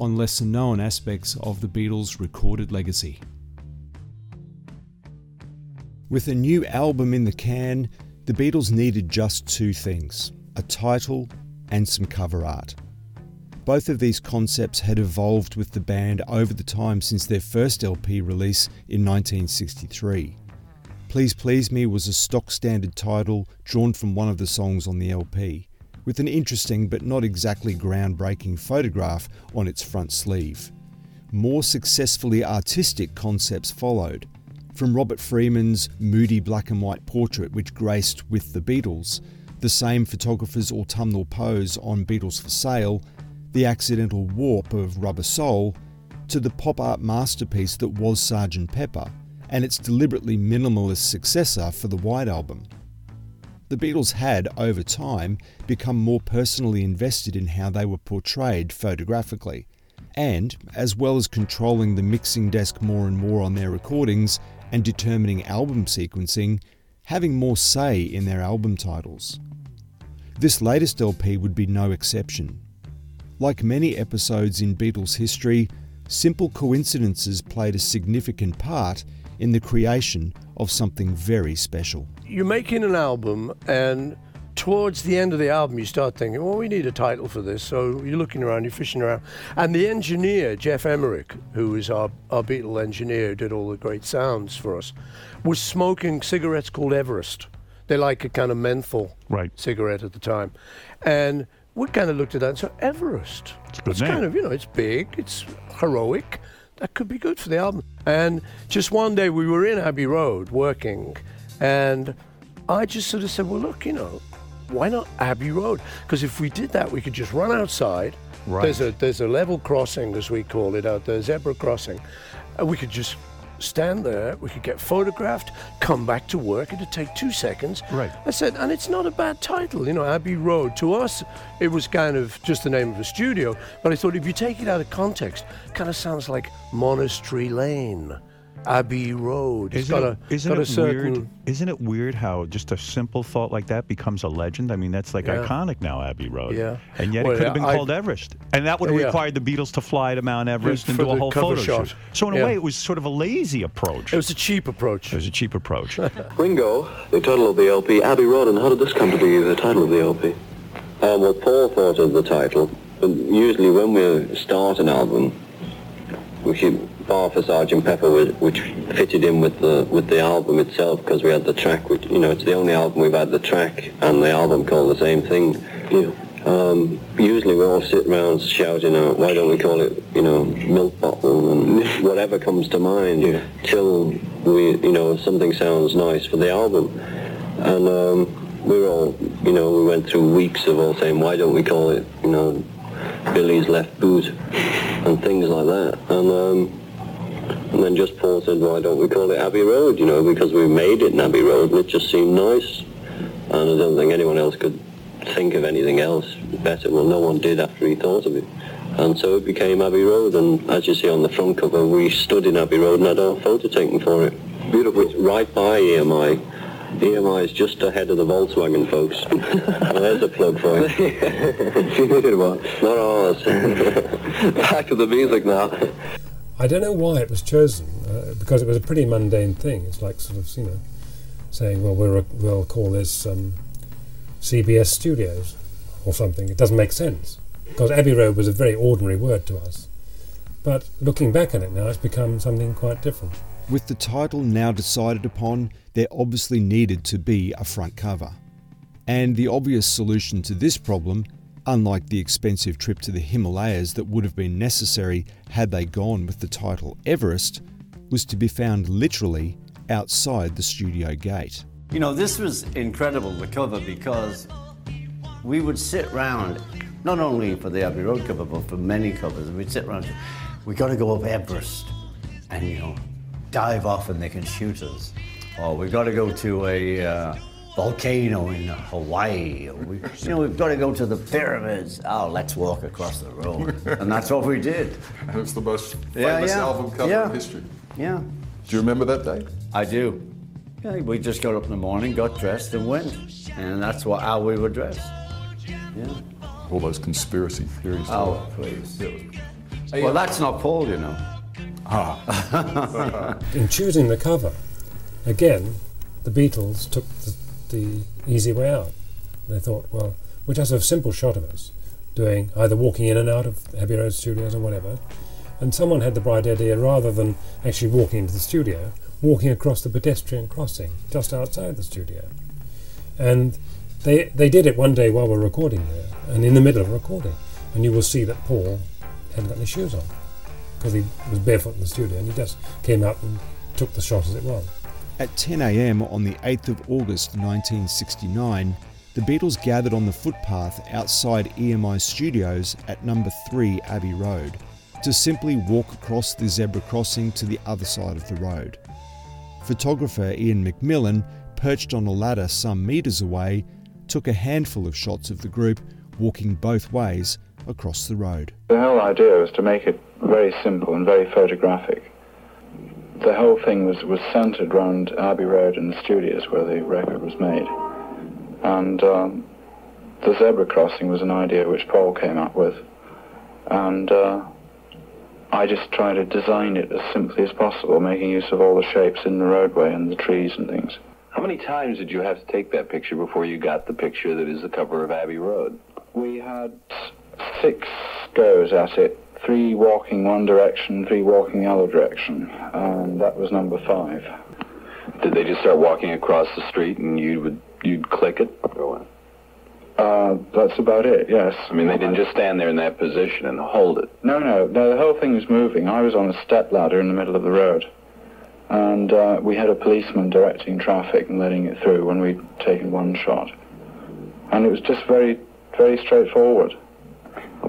on lesser known aspects of the Beatles' recorded legacy. With a new album in the can, the Beatles needed just two things a title and some cover art. Both of these concepts had evolved with the band over the time since their first LP release in 1963. Please Please Me was a stock standard title drawn from one of the songs on the LP, with an interesting but not exactly groundbreaking photograph on its front sleeve. More successfully artistic concepts followed, from Robert Freeman's moody black and white portrait which graced With the Beatles, the same photographer's autumnal pose on Beatles for Sale, the accidental warp of Rubber Soul, to the pop art masterpiece that was Sgt. Pepper, and its deliberately minimalist successor for the White Album. The Beatles had, over time, become more personally invested in how they were portrayed photographically, and, as well as controlling the mixing desk more and more on their recordings and determining album sequencing, having more say in their album titles. This latest LP would be no exception. Like many episodes in Beatles history, simple coincidences played a significant part in the creation of something very special. You're making an album, and towards the end of the album, you start thinking, well, we need a title for this. So you're looking around, you're fishing around. And the engineer, Geoff Emerick, who is our, our Beatle engineer, who did all the great sounds for us, was smoking cigarettes called Everest. They're like a kind of menthol Right. cigarette at the time. And we kind of looked at that and said, Everest. It's a good It's name. kind of, you know, it's big, it's heroic. That could be good for the album. And just one day we were in Abbey Road working, and I just sort of said, well, look, you know, why not Abbey Road? Because if we did that, we could just run outside. Right. There's a there's a level crossing, as we call it out there, zebra crossing, and we could just stand there. We could get photographed, come back to work. It'd take two seconds. Right. I said, and it's not a bad title, you know, Abbey Road. To us, it was kind of just the name of a studio, but I thought if you take it out of context, it kind of sounds like Monastery Lane, Abbey Road. It's Isn't got it, a, isn't got a certain, weird? Isn't it weird how just a simple thought like that becomes a legend? I mean, that's like Yeah. iconic now, Abbey Road. Yeah. And yet Well, it could have been I- called Everest, and that would have Yeah. required the Beatles to fly to Mount Everest and do a whole photo shot. shoot. So in a Yeah. way, it was sort of a lazy approach. It was a cheap approach. It was a cheap approach. Ringo, the title of the LP, Abbey Road, and how did this come to be the title of the LP? Um, well, Paul thought of the title, but usually when we start an album, we should bar for Sergeant Pepper, which, which fitted in with the with the album itself because we had the track, which you know, it's the only album we've had the track and the album called the same thing. Yeah. Um, usually we all sit around shouting out, why don't we call it, you know, milk bottle and whatever comes to mind yeah. till we, you know, something sounds nice for the album. And um, we were all, you know, we went through weeks of all saying, why don't we call it, you know, Billy's left boot and things like that. And um, and then just Paul said, why don't we call it Abbey Road, you know, because we made it in Abbey Road and it just seemed nice. And I don't think anyone else could think of anything else better. Well, no one did after he thought of it. And so it became Abbey Road, and as you see on the front cover, we stood in Abbey Road and had our photo taken for it. Beautiful. It's right by EMI. EMI is just ahead of the Volkswagen, folks. There's a plug for you. what? Not ours. Back to the music now. I don't know why it was chosen uh, because it was a pretty mundane thing. It's like sort of you know saying, well, we're, we'll call this um, CBS Studios or something. It doesn't make sense because Abbey Road was a very ordinary word to us. But looking back on it now, it's become something quite different. With the title now decided upon, there obviously needed to be a front cover. And the obvious solution to this problem, unlike the expensive trip to the Himalayas that would have been necessary had they gone with the title Everest, was to be found literally outside the studio gate. You know, this was incredible, the cover, because we would sit round, not only for the Abbey Road cover, but for many covers, and we'd sit round, we've got to go up Everest. and you know, dive off and they can shoot us. Or we've got to go to a uh, volcano in Hawaii. We, you know, we've got to go to the pyramids. Oh, let's walk across the road. and that's what we did. And it's the most Yeah, famous yeah. album cover Yeah. in history. Yeah, Do you remember that day? I do. Yeah, we just got up in the morning, got dressed, and went. And that's what, how we were dressed. Yeah. All those conspiracy theories. Oh, please. Hey, Well, uh, that's not Paul, you know. Ah. in choosing the cover, again, the Beatles took the, the easy way out. They thought, well, we just have a simple shot of us doing either walking in and out of Abbey Road Studios or whatever. And someone had the bright idea, rather than actually walking into the studio, walking across the pedestrian crossing just outside the studio. And they they did it one day while we we're recording there, and in the middle of recording, and you will see that Paul hadn't got any shoes on because he was barefoot in the studio, and he just came out and took the shot as it was. At 10 a.m. on the 8th of August 1969, the Beatles gathered on the footpath outside EMI Studios at number 3 Abbey Road to simply walk across the zebra crossing to the other side of the road. Photographer Iain Macmillan, perched on a ladder some metres away, took a handful of shots of the group walking both ways across the road. The whole idea was to make it very simple and very photographic. The whole thing was, was centered around Abbey Road and the studios where the record was made. And um, the zebra crossing was an idea which Paul came up with. And uh, I just tried to design it as simply as possible, making use of all the shapes in the roadway and the trees and things. How many times did you have to take that picture before you got the picture that is the cover of Abbey Road? We had six goes at it, three walking one direction, three walking the other direction, and that was number five. Did they just start walking across the street and you would you'd click it? Or what? Uh, that's about it, yes. I mean, they didn't just stand there in that position and hold it. No, no, no, the whole thing was moving. I was on a step ladder in the middle of the road, and uh, we had a policeman directing traffic and letting it through when we'd taken one shot. And it was just very, very straightforward.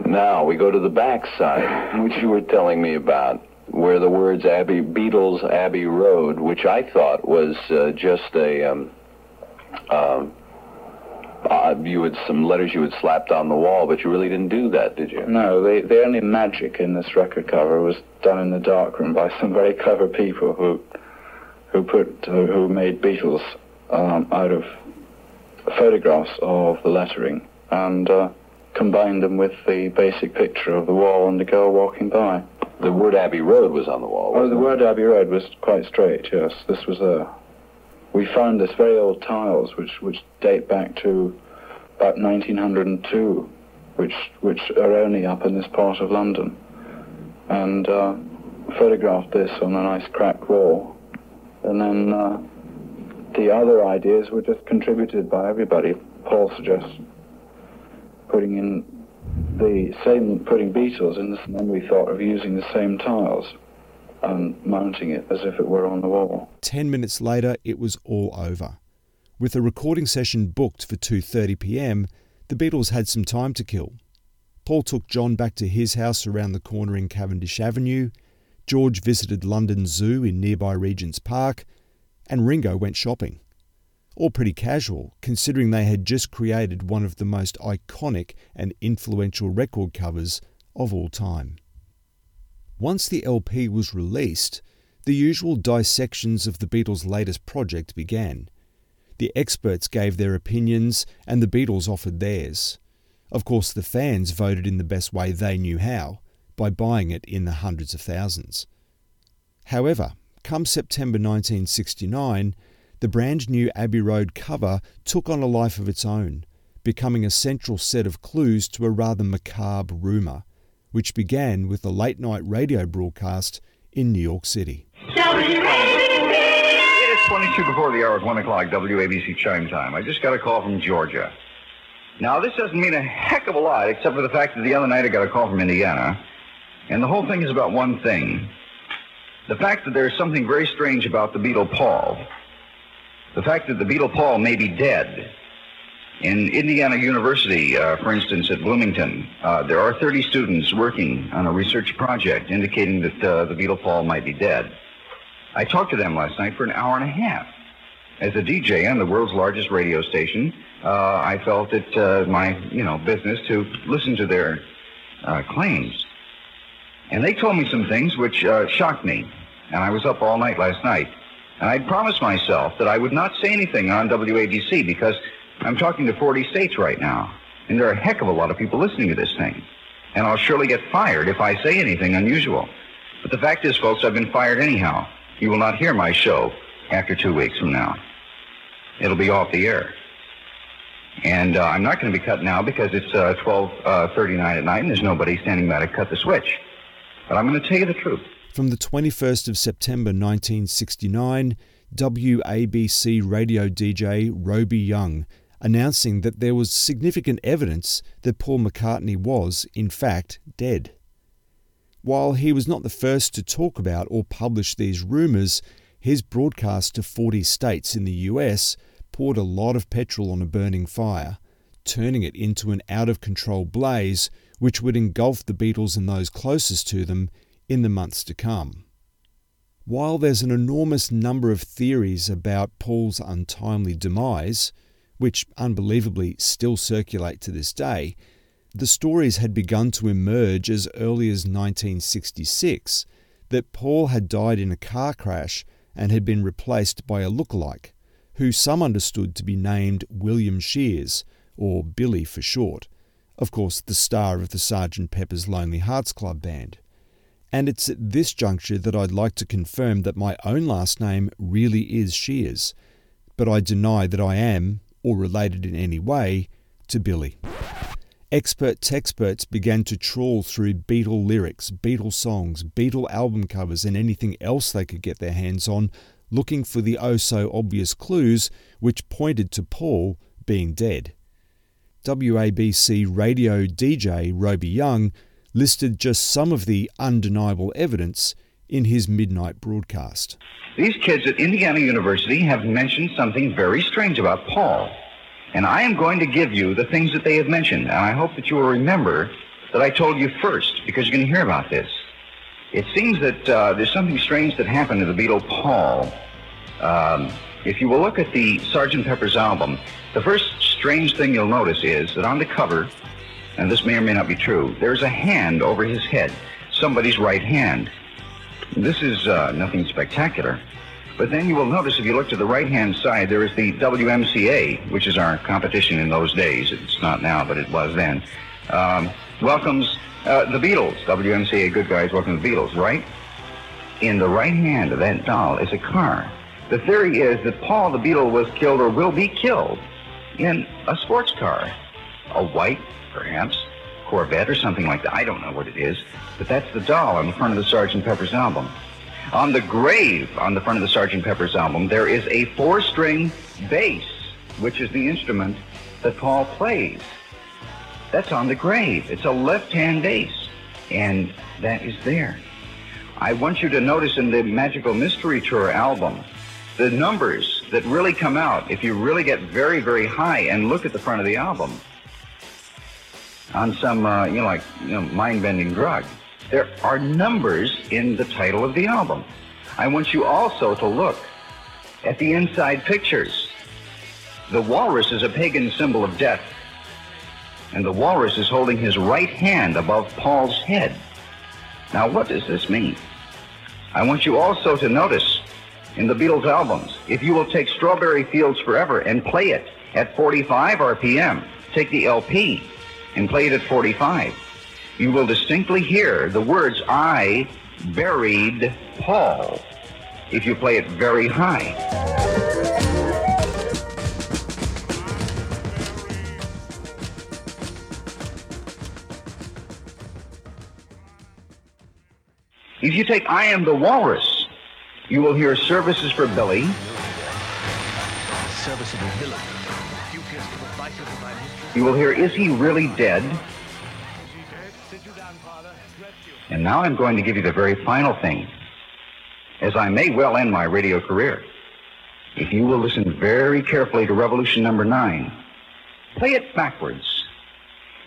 Now we go to the back side, which you were telling me about, where the words Abbey Beatles Abbey Road, which I thought was uh, just a um, um, uh, you had some letters you had slapped on the wall, but you really didn't do that, did you? No, the, the only magic in this record cover was done in the darkroom by some very clever people who who put who, who made Beatles um, out of photographs of the lettering and uh, combined them with the basic picture of the wall and the girl walking by. The word Abbey Road was on the wall. Oh, the it? word Abbey Road was quite straight. Yes, this was there. We found this very old tiles, which which date back to about 1902, which which are only up in this part of London, and uh, photographed this on a nice cracked wall, and then uh, the other ideas were just contributed by everybody. Paul suggests putting in the same, putting Beatles in this, and then we thought of using the same tiles and mounting it as if it were on the wall. 10 minutes later, it was all over. With a recording session booked for 2:30 p.m., the Beatles had some time to kill. Paul took John back to his house around the corner in Cavendish Avenue. George visited London Zoo in nearby Regent's Park, and Ringo went shopping. All pretty casual, considering they had just created one of the most iconic and influential record covers of all time. Once the LP was released, the usual dissections of the Beatles' latest project began. The experts gave their opinions, and the Beatles offered theirs. Of course, the fans voted in the best way they knew how, by buying it in the hundreds of thousands. However, come September 1969, the brand new Abbey Road cover took on a life of its own, becoming a central set of clues to a rather macabre rumour, which began with a late night radio broadcast in New York City. It is 22 before the hour at 1 o'clock, WABC chime time. I just got a call from Georgia. Now, this doesn't mean a heck of a lot, except for the fact that the other night I got a call from Indiana, and the whole thing is about one thing. The fact that there's something very strange about the Beatle Paul. The fact that the Beatle Paul may be dead. In Indiana University, uh, for instance, at Bloomington, uh, there are 30 students working on a research project indicating that uh, the Beatle Paul might be dead. I talked to them last night for an hour and a half. As a DJ on the world's largest radio station, uh, I felt it uh, my, you know, business to listen to their uh, claims. And they told me some things which shocked me. And I was up all night last night. And I promised myself that I would not say anything on WABC because I'm talking to 40 states right now. And there are a heck of a lot of people listening to this thing. And I'll surely get fired if I say anything unusual. But the fact is, folks, I've been fired anyhow. You will not hear my show after two weeks from now. It'll be off the air. And uh, I'm not going to be cut now because it's uh, 12:39 at night and there's nobody standing by to cut the switch. But I'm going to tell you the truth. From the 21st of September 1969, WABC radio DJ Roby Yonge announcing that there was significant evidence that Paul McCartney was, in fact, dead. While he was not the first to talk about or publish these rumours, his broadcast to 40 states in the US poured a lot of petrol on a burning fire, turning it into an out of control blaze which would engulf the Beatles and those closest to them in the months to come. While there's an enormous number of theories about Paul's untimely demise, which unbelievably still circulate to this day, the stories had begun to emerge as early as 1966 that Paul had died in a car crash and had been replaced by a lookalike, who some understood to be named William Shears, or Billy for short, of course, the star of the Sgt. Pepper's Lonely Hearts Club Band. And it's at this juncture that I'd like to confirm that my own last name really is Shears, but I deny that I am, or related in any way, to Billy. Expert experts began to trawl through Beatle lyrics, Beatle songs, Beatle album covers, and anything else they could get their hands on, looking for the oh so obvious clues which pointed to Paul being dead. WABC radio DJ Roby Yonge listed just some of the undeniable evidence in his midnight broadcast. These kids at Indiana University have mentioned something very strange about Paul. And I am going to give you the things that they have mentioned. And I hope that you will remember that I told you first, because you're going to hear about this. It seems that uh, there's something strange that happened to the Beatle Paul. Um, if you will look at the Sgt. Pepper's album, the first strange thing you'll notice is that on the cover, and this may or may not be true, there's a hand over his head, somebody's right hand. This is uh, nothing spectacular. But then you will notice if you look to the right-hand side, there is the WMCA, which is our competition in those days. It's not now, but it was then. Um, welcomes uh, the Beatles. WMCA, good guys, welcome the Beatles, right? In the right hand of that doll is a car. The theory is that Paul the Beatle was killed or will be killed in a sports car. A white, perhaps, Corvette or something like that. I don't know what it is, but that's the doll on the front of the Sgt. Pepper's album. On the grave on the front of the Sgt. Pepper's album, there is a four-string bass, which is the instrument that Paul plays. That's on the grave. It's a left-hand bass, and that is there. I want you to notice in the Magical Mystery Tour album, the numbers that really come out if you really get very, very high and look at the front of the album on some, uh, you know, like, you know, mind-bending drug. There are numbers in the title of the album. I want you also to look at the inside pictures. The walrus is a pagan symbol of death, and the walrus is holding his right hand above Paul's head. Now, what does this mean? I want you also to notice in the Beatles albums, if you will take Strawberry Fields Forever and play it at 45 RPM, take the LP and play it at 45 you will distinctly hear the words, I buried Paul, if you play it very high. If you take I Am the Walrus, you will hear Services for Billy. Serviceable villain. You will hear Is He Really Dead? And now I'm going to give you the very final thing, as I may well end my radio career. If you will listen very carefully to revolution number nine, Play it backwards,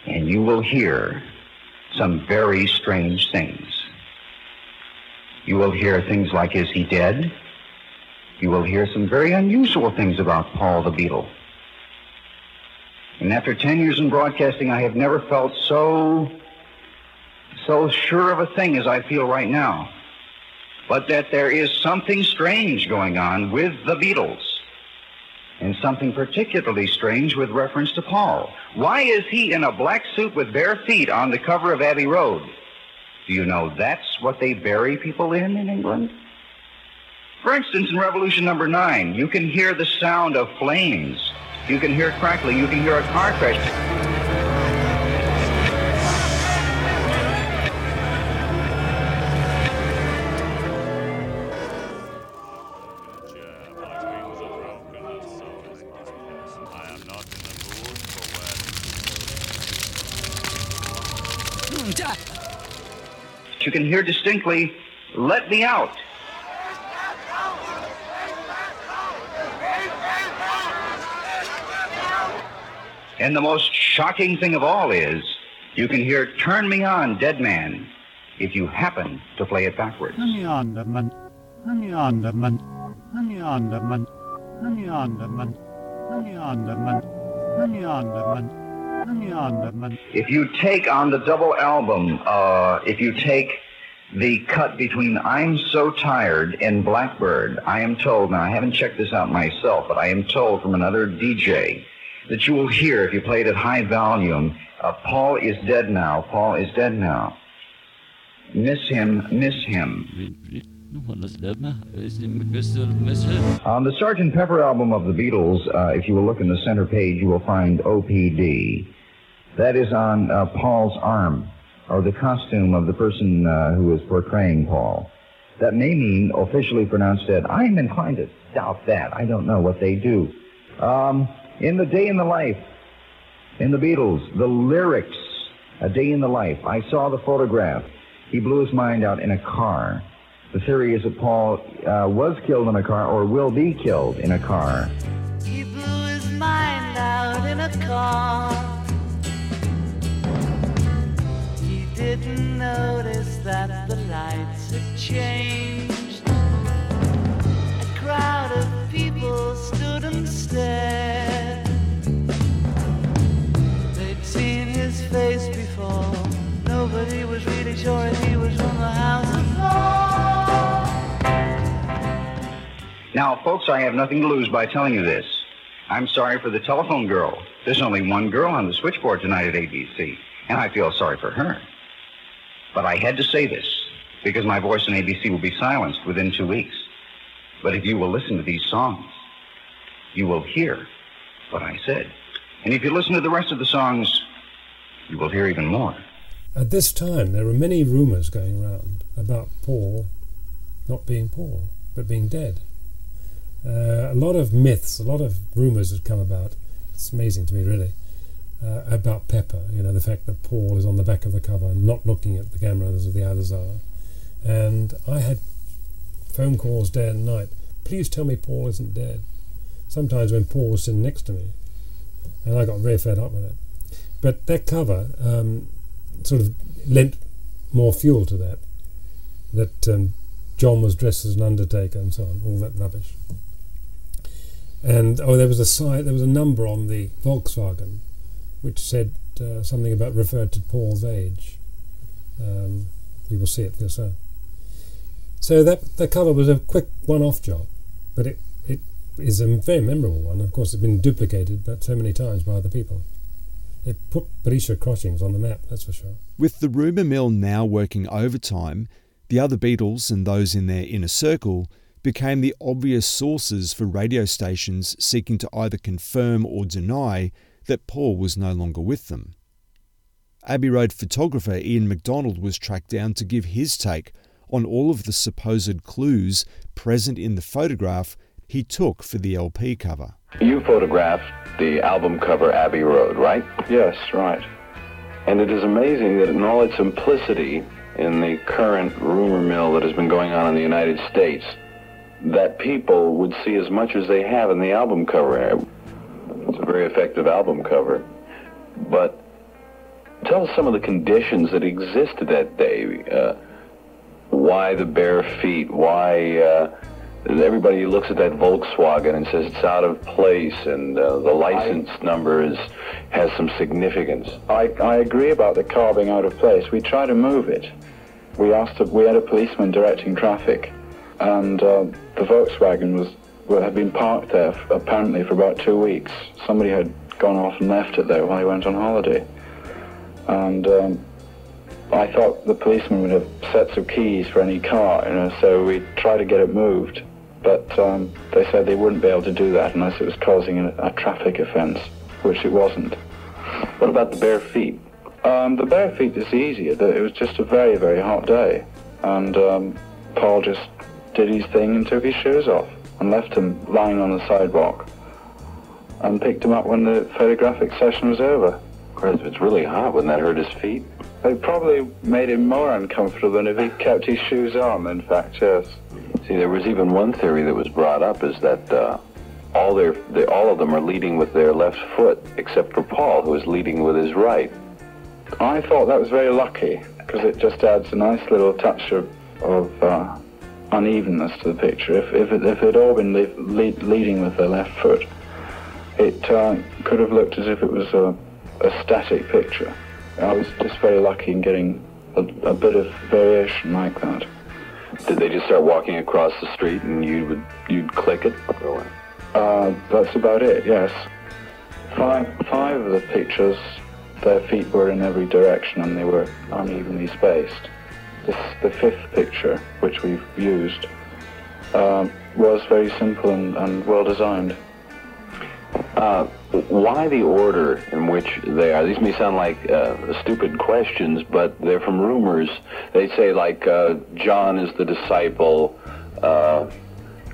and you will hear some very strange things. You will hear things like, is he dead? You will hear some very unusual things about Paul the Beatle. And after 10 years in broadcasting, I have never felt so, so sure of a thing as I feel right now. But that there is something strange going on with the Beatles. And something particularly strange with reference to Paul. Why is he in a black suit with bare feet on the cover of Abbey Road? Do you know that's what they bury people in in England? For instance, in Revolution number nine, you can hear the sound of flames. You can hear crackling. You can hear a car crash. You can hear distinctly, let me out. And the most shocking thing of all is, you can hear Turn Me On, Dead Man, if you happen to play it backwards. Honey Underman, Honey Underman, Honey Underman, Honey Underman, Honey Underman, Honey Underman, Honey Underman. If you take on the double album, uh, if you take the cut between I'm So Tired and Blackbird, I am told, now I haven't checked this out myself, but I am told from another DJ that you will hear if you play it at high volume, uh, Paul is dead now, Paul is dead now. Miss him, miss him. On the Sgt. Pepper album of the Beatles, uh, if you will look in the center page, you will find OPD. That is on uh, Paul's arm, or the costume of the person uh, who is portraying Paul. That may mean officially pronounced dead. I am inclined to doubt that. I don't know what they do. Um, in The Day in the Life, in the Beatles, the lyrics, A Day in the Life, I saw the photograph. He blew his mind out in a car. The theory is that Paul uh, was killed in a car or will be killed in a car. He blew his mind out in a car. He didn't notice that the lights had changed. A crowd of people stood and stared. Face before. Nobody was really sure he was from the House of Now, folks, I have nothing to lose by telling you this. I'm sorry for the telephone girl. There's only one girl on the switchboard tonight at ABC, and I feel sorry for her. But I had to say this because my voice on ABC will be silenced within two weeks. But if you will listen to these songs, you will hear what I said. And if you listen to the rest of the songs, you will hear even more. At this time, there were many rumours going around about Paul not being Paul, but being dead. Uh, a lot of myths, a lot of rumours had come about. It's amazing to me, really, uh, about Pepper. You know, the fact that Paul is on the back of the cover not looking at the camera as the others are. And I had phone calls day and night. Please tell me Paul isn't dead. Sometimes when Paul was sitting next to me, and I got very fed up with it. But that cover um, sort of lent more fuel to that. That um, John was dressed as an undertaker and so on, all that rubbish. And oh, there was a side, there was a number on the Volkswagen, which said uh, something about referred to Paul's age. Um, you will see it for yourself. So that the cover was a quick one-off job, but it it is a very memorable one. Of course, it's been duplicated, but so many times by other people. It put Belisha Crossings on the map, that's for sure. With the rumour mill now working overtime, the other Beatles and those in their inner circle became the obvious sources for radio stations seeking to either confirm or deny that Paul was no longer with them. Abbey Road photographer Ian MacDonald was tracked down to give his take on all of the supposed clues present in the photograph he took for the LP cover. You photographed the album cover Abbey Road, right? Yes, right. And it is amazing that in all its simplicity, in the current rumor mill that has been going on in the United States, that people would see as much as they have in the album cover. It's a very effective album cover. But tell us some of the conditions that existed that day. Uh, why the bare feet? Why uh, everybody looks at that Volkswagen and says it's out of place, and uh, the license number is has some significance. I, I agree about the car being out of place. We tried to move it. We asked. A, we had a policeman directing traffic, and uh, the Volkswagen was well, had been parked there f- apparently for about two weeks. Somebody had gone off and left it there while he went on holiday, and um, I thought the policeman would have sets of keys for any car, you know. So we tried to get it moved, but um, they said they wouldn't be able to do that unless it was causing a, a traffic offence, which it wasn't. What about the bare feet? Um, the bare feet is easier. It was just a very, very hot day, and um, Paul just did his thing and took his shoes off and left them lying on the sidewalk, and picked them up when the photographic session was over. Of course, if it's really hot, wouldn't that hurt his feet? It probably made him more uncomfortable than if he kept his shoes on. In fact, yes. See, there was even one theory that was brought up is that uh, all their they, all of them are leading with their left foot, except for Paul, who is leading with his right. I thought that was very lucky because it just adds a nice little touch of, of uh, unevenness to the picture. If, if, it, if had all been le- lead, leading with their left foot, it uh, could have looked as if it was a, a static picture. I was just very lucky in getting a, a bit of variation like that. Did they just start walking across the street and you would you'd click it? Uh, that's about it, yes. Five, five of the pictures, their feet were in every direction and they were unevenly spaced. This, the fifth picture, which we've used, um, was very simple and, and well designed. Uh, why the order in which they are? These may sound like uh, stupid questions, but they're from rumors. They say like uh, John is the disciple. Uh,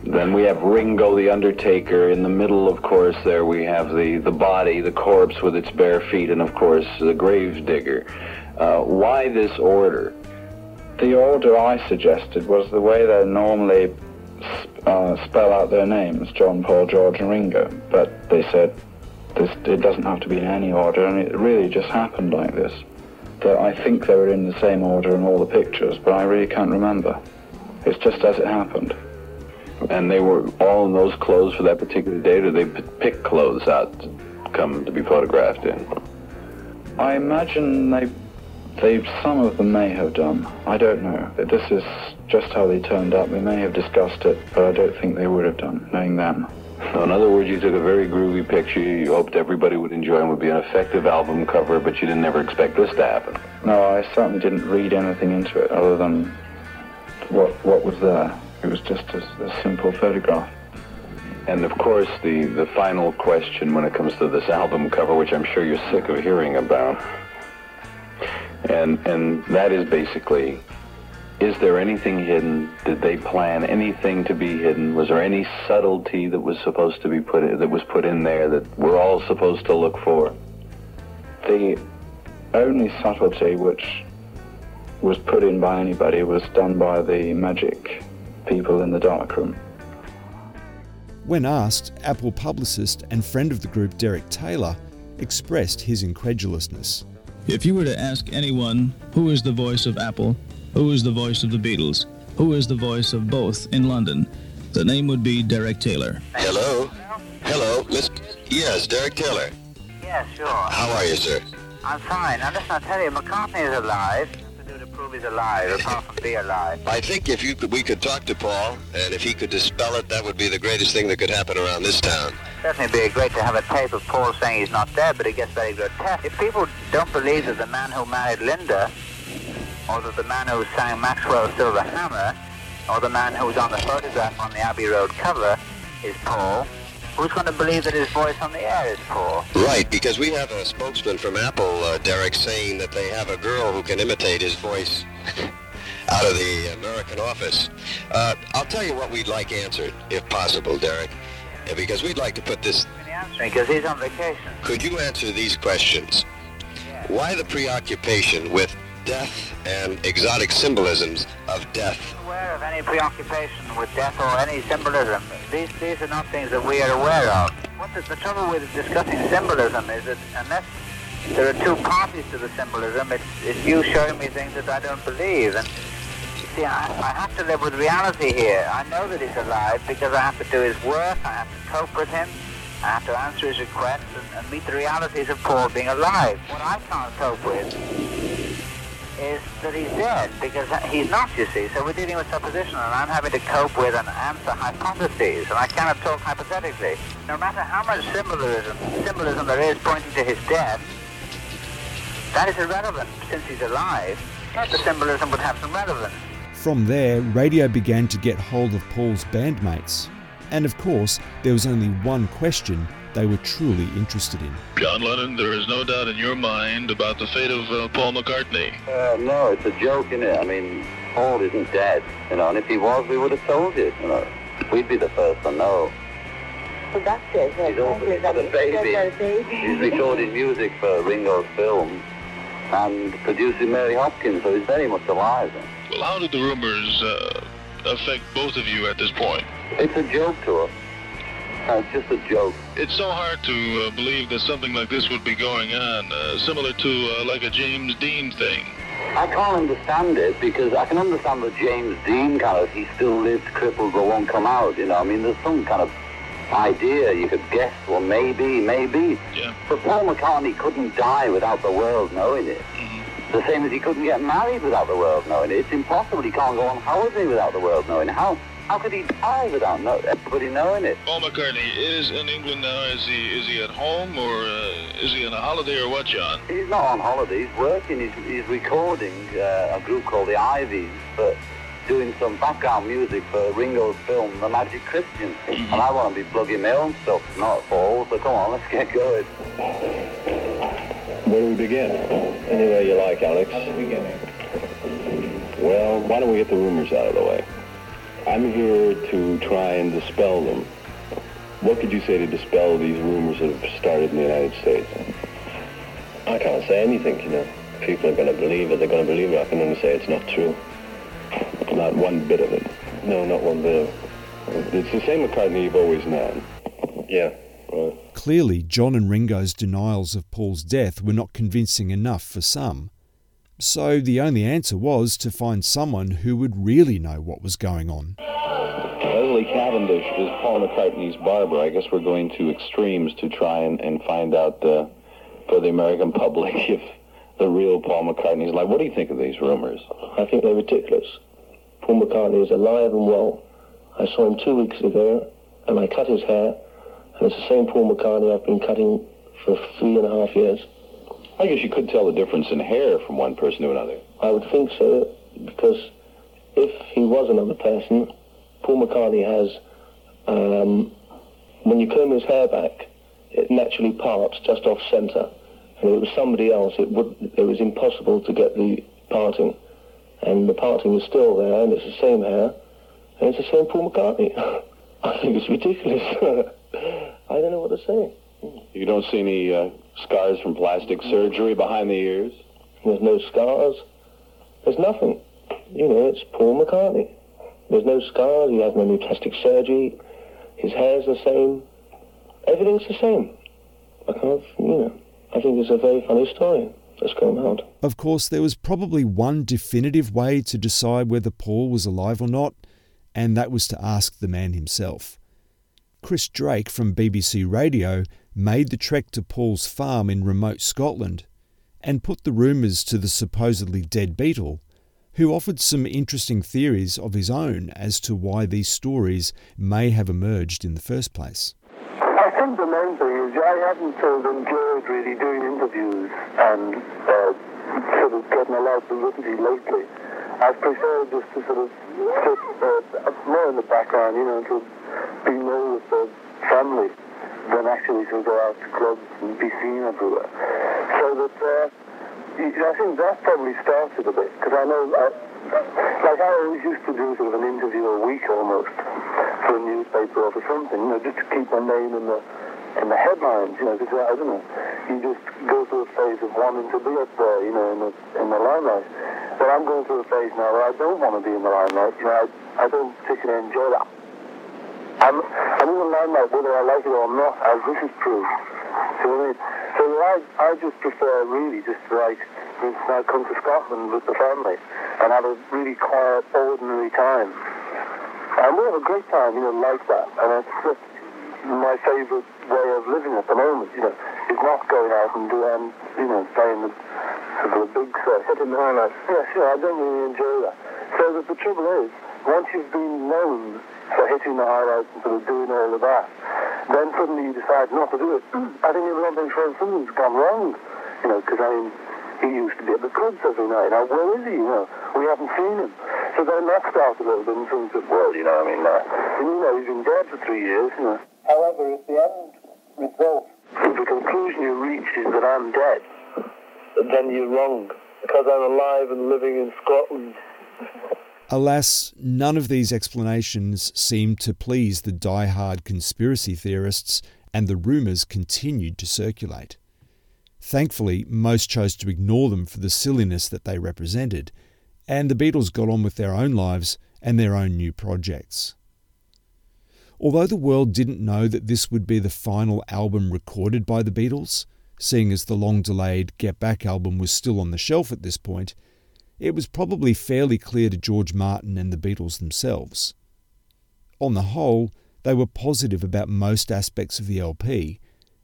then we have Ringo the Undertaker. In the middle, of course, there we have the, the body, the corpse with its bare feet, and of course the grave digger. Uh, why this order? The order I suggested was the way they normally uh, spell out their names, John, Paul, George, and Ringo. But they said this, it doesn't have to be in any order, and it really just happened like this. That I think they were in the same order in all the pictures, but I really can't remember. It's just as it happened. And they were all in those clothes for that particular date, or they p- pick clothes out to come to be photographed in? I imagine they, they, some of them may have done. I don't know. This is just how they turned up. They may have discussed it, but I don't think they would have done, knowing them. So in other words, you took a very groovy picture. You hoped everybody would enjoy and would be an effective album cover, but you didn't ever expect this to happen. No, I certainly didn't read anything into it other than what what was there. It was just a, a simple photograph. And of course, the, the final question when it comes to this album cover, which I'm sure you're sick of hearing about, and and that is basically, is there anything hidden? Did they plan anything to be hidden? Was there any subtlety that was supposed to be put in, that was put in there that we're all supposed to look for? The only subtlety which was put in by anybody was done by the magic people in the dark room. When asked, Apple publicist and friend of the group Derek Taylor expressed his incredulousness. If you were to ask anyone who is the voice of Apple, who is the voice of the Beatles, who is the voice of both in London, the name would be Derek Taylor. Hello? Hello, Miss... Yes, Derek Taylor. Yeah, sure. How are you, sir? I'm fine. Now listen, I tell you, McCartney is alive. What to do to prove he's alive, apart from be alive? I think if you could, we could talk to Paul, and if he could dispel it, that would be the greatest thing that could happen around this town. Certainly be great to have a tape of Paul saying he's not dead, but it gets very grotesque. If people don't believe that the man who married Linda, or that the man who sang Maxwell Silver Hammer, or the man who's on the photograph on the Abbey Road cover is Paul, who's going to believe that his voice on the air is Paul? Right, because we have a spokesman from Apple, uh, Derek, saying that they have a girl who can imitate his voice out of the American office. Uh, I'll tell you what we'd like answered, if possible, Derek, because we'd like to put this... Because he's on vacation. Could you answer these questions? Why the preoccupation with death and exotic symbolisms of death. aware of any preoccupation with death or any symbolism. These, these are not things that we are aware of. What the, the trouble with discussing symbolism is that unless there are two parties to the symbolism, it's, it's you showing me things that I don't believe. And see, I, I have to live with reality here. I know that he's alive because I have to do his work, I have to cope with him, I have to answer his requests and, and meet the realities of Paul being alive. What I can't cope with is that he's dead because he's not, you see. So we're dealing with supposition, and I'm having to cope with and answer hypotheses, and I cannot talk hypothetically. No matter how much symbolism symbolism there is pointing to his death, that is irrelevant since he's alive. The symbolism would have some relevance. From there, radio began to get hold of Paul's bandmates. And of course, there was only one question they were truly interested in. John Lennon, there is no doubt in your mind about the fate of uh, Paul McCartney. Uh, no, it's a joke, isn't it? I mean, Paul isn't dead, you know, and if he was, we would have told you, you know. We'd be the first to know. Well, that's it. He's over he's got a baby. He's recording music for Ringo's film and producing Mary Hopkins, so he's very much alive. Well, how did the rumors uh, affect both of you at this point? It's a joke to us. It's just a joke. It's so hard to uh, believe that something like this would be going on, uh, similar to uh, like a James Dean thing. I can't understand it because I can understand the James Dean kind of, he still lives crippled but won't come out, you know. I mean, there's some kind of idea you could guess, well, maybe, maybe. Yeah. But Paul McCartney couldn't die without the world knowing it. The same as he couldn't get married without the world knowing it. It's impossible. He can't go on holiday without the world knowing. How, how could he die without know, everybody knowing it? Paul McCartney is in England now. Is he is he at home or uh, is he on a holiday or what, John? He's not on holiday. He's working. He's, he's recording uh, a group called the Iveys, but doing some background music for Ringo's film, The Magic Christian. And I want to be plugging my own stuff, not Paul. So come on, let's get going. Where do we begin? Anywhere you like, Alex. Well, why don't we get the rumors out of the way? I'm here to try and dispel them. What could you say to dispel these rumors that have started in the United States? I can't say anything, you know. People are going to believe it, they're going to believe it. I can only say it's not true. Not one bit of it. No, not one bit of it. It's the same McCartney you've always known. Yeah, right. Clearly, John and Ringo's denials of Paul's death were not convincing enough for some. So the only answer was to find someone who would really know what was going on. Leslie Cavendish is Paul McCartney's barber. I guess we're going to extremes to try and, and find out uh, for the American public if the real Paul McCartney is alive. What do you think of these rumors? I think they're ridiculous. Paul McCartney is alive and well. I saw him two weeks ago, and I cut his hair, and it's the same Paul McCartney I've been cutting for three and a half years. I guess you could tell the difference in hair from one person to another. I would think so, because if he was another person, Paul McCartney has, um, when you comb his hair back, it naturally parts just off centre. And if it was somebody else, it would it was impossible to get the parting. And the parting is still there, and it's the same hair, and it's the same Paul McCartney. I think it's ridiculous. I don't know what to say. You don't see any uh, scars from plastic surgery behind the ears? There's no scars. There's nothing. You know, it's Paul McCartney. There's no scars. He hasn't had any plastic surgery. His hair's the same. Everything's the same. I can't, you know, I think it's a very funny story that's come out. Of course, there was probably one definitive way to decide whether Paul was alive or not, and that was to ask the man himself. Chris Drake from BBC Radio made the trek to Paul's farm in remote Scotland and put the rumours to the supposedly dead Beatle, who offered some interesting theories of his own as to why these stories may have emerged in the first place. I think the main thing is I haven't sort of enjoyed really doing interviews and uh, sort of getting a lot of publicity lately. I've preferred just to sort of sit uh, more in the background, you know, to be more with the family than actually to go out to clubs and be seen everywhere. So that uh, I think that probably started a bit because I know, uh, like I always used to do sort of an interview a week almost for a newspaper or for something, you know, just to keep my name in the in the headlines, you know, because I don't know, you just go through a phase of wanting to be up there, you know, in the in the limelight. But I'm going through a phase now where I don't want to be in the limelight. You know, I, I don't particularly enjoy that. I'm, I'm in the limelight whether I like it or not, as this is. See what I mean? So I, I just prefer really just to like, instance, come to Scotland with the family and have a really quiet, ordinary time. And we have a great time, you know, like that. And it's just my favourite way of living at the moment, you know, is not going out and doing, you know, playing the, sort of the big stuff, hitting the highlights. Yeah, sure, I don't really enjoy that. So that the trouble is, once you've been known for hitting the highlights and sort of doing all of that, then suddenly you decide not to do it. I think everyone thinks, well, something's gone wrong, you know, because I mean, he used to be at the clubs every night. Now, where is he? You know, we haven't seen him. So then that started a little bit in terms of, well, you know, I mean, uh, and, you know, he's been dead for three years, you know. However, if the end result, if the conclusion you reach is that I'm dead, then you're wrong. Because I'm alive and living in Scotland. Alas, none of these explanations seemed to please the die-hard conspiracy theorists, and the rumours continued to circulate. Thankfully, most chose to ignore them for the silliness that they represented, and the Beatles got on with their own lives and their own new projects. Although the world didn't know that this would be the final album recorded by the Beatles, seeing as the long delayed Get Back album was still on the shelf at this point, it was probably fairly clear to George Martin and the Beatles themselves. On the whole, they were positive about most aspects of the LP,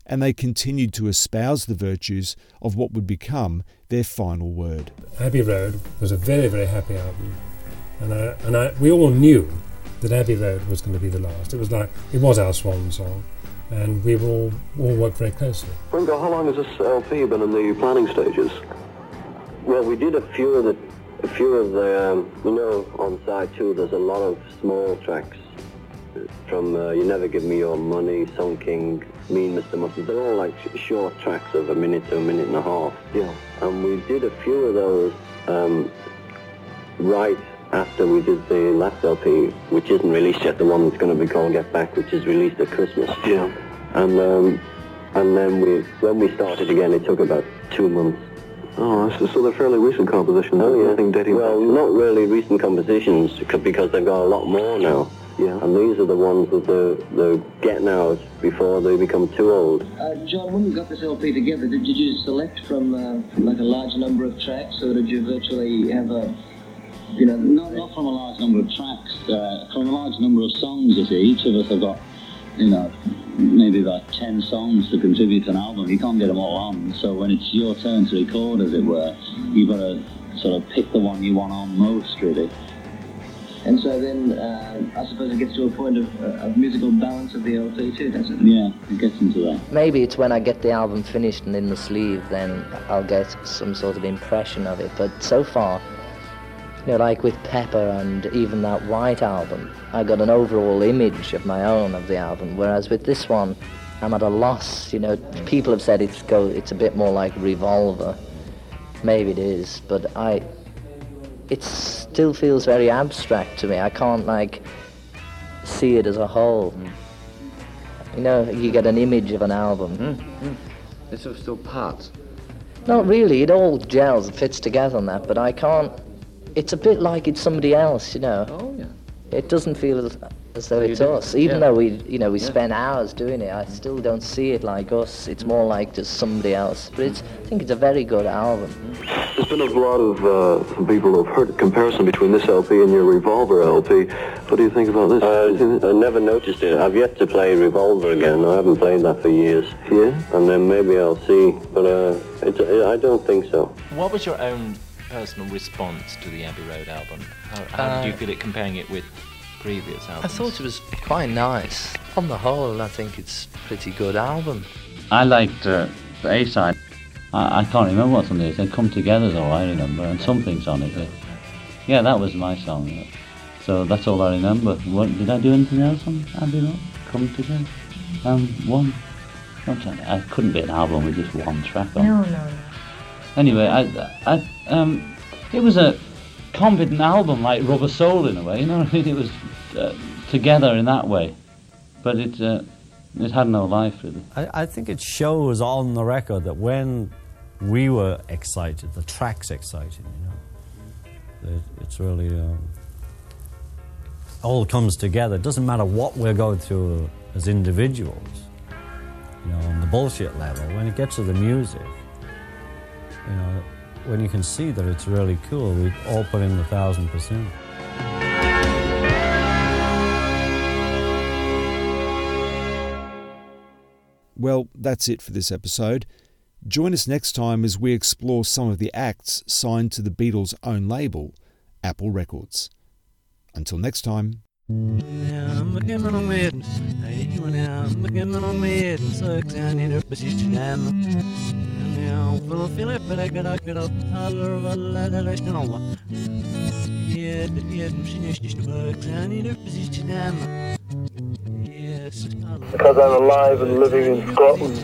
and they continued to espouse the virtues of what would become their final word. Abbey Road was a very, very happy album, and I, and I, we all knew that Abbey Road was going to be the last. It was like it was our swan song, and we were all all worked very closely. Ringo, how long has this LP been in the planning stages? Well, we did a few of the, a few of the, um, you know, on side two. There's a lot of small tracks from uh, "You Never Give Me Your Money," "Sun King," "Mean Mr. Mustard." They're all like sh- short tracks of a minute to a minute and a half. Yeah. And we did a few of those um, right after we did the last LP, which isn't released yet. The one that's going to be called "Get Back," which is released at Christmas. Yeah. And um, and then we, when we started again, it took about two months. Oh, so, so they're fairly recent compositions. Oh, yeah. Nothing dating well, not really recent compositions because they've got a lot more now. Yeah. And these are the ones that they're, they're getting out before they become too old. Uh, John, when you got this LP together, did, did you select from uh, like a large number of tracks, or did you virtually have a, you know, Not, not from a large number of tracks, uh, from a large number of songs, you see. Each of us have got, you know, maybe about 10 songs to contribute to an album. You can't get them all on. So when it's your turn to record, as it were, you've got to sort of pick the one you want on most, really. And so then, uh, I suppose it gets to a point of, uh, of musical balance of the LP too, doesn't it? Yeah, it gets into that. Maybe it's when I get the album finished and in the sleeve, then I'll get some sort of impression of it. But so far, you know, like with Pepper and even that White album, I got an overall image of my own of the album. Whereas with this one, I'm at a loss. You know, people have said it's go, it's a bit more like Revolver. Maybe it is, but I, it still feels very abstract to me. I can't like see it as a whole. You know, you get an image of an album. Hmm, hmm. It's sort of still parts. Not really. It all gels, fits together on that, but I can't. It's a bit like it's somebody else, you know. Oh yeah. It doesn't feel as, as though You it's do, us, even yeah. though we, you know, we Yeah. spend hours doing it. I still don't see it like us. It's more like just somebody else. But it's, I think it's a very good album. There's been a lot of uh, people who've heard a comparison between this LP and your Revolver LP. What do you think about this? Uh, I never noticed it. I've yet to play Revolver again. I haven't played that for years. Yeah? And then maybe I'll see. But uh, it's, I don't think so. What was your own personal response to the Abbey Road album? How, how did you Uh, feel it comparing it with previous albums? I thought it was quite nice. On the whole, I think it's a pretty good album. I liked uh, the A side. I, I can't remember what's on it. They come together though, I remember, and something's on it. uh, Yeah, that was my song. yeah. So that's all I remember. What, did I do anything else on Abbey Road? Come together. Um, one. I'm trying to- I couldn't be an album with just one track on. No, no, no. Anyway, I, I, um, it was a competent album like Rubber Soul in a way. You know? It was uh, together in that way, but it, uh, It had no life, really. I, I think it shows on the record that when we were excited, the track's exciting, you know. It, it's really. Um, all comes together. It doesn't matter what we're going through as individuals, you know, on the bullshit level. When it gets to the music, you know, when you can see that it's really cool, we all put in a thousand percent. Well, that's it for this episode. Join us next time as we explore some of the acts signed to the Beatles' own label, Apple Records. Until next time. Because I'm alive and living in Scotland.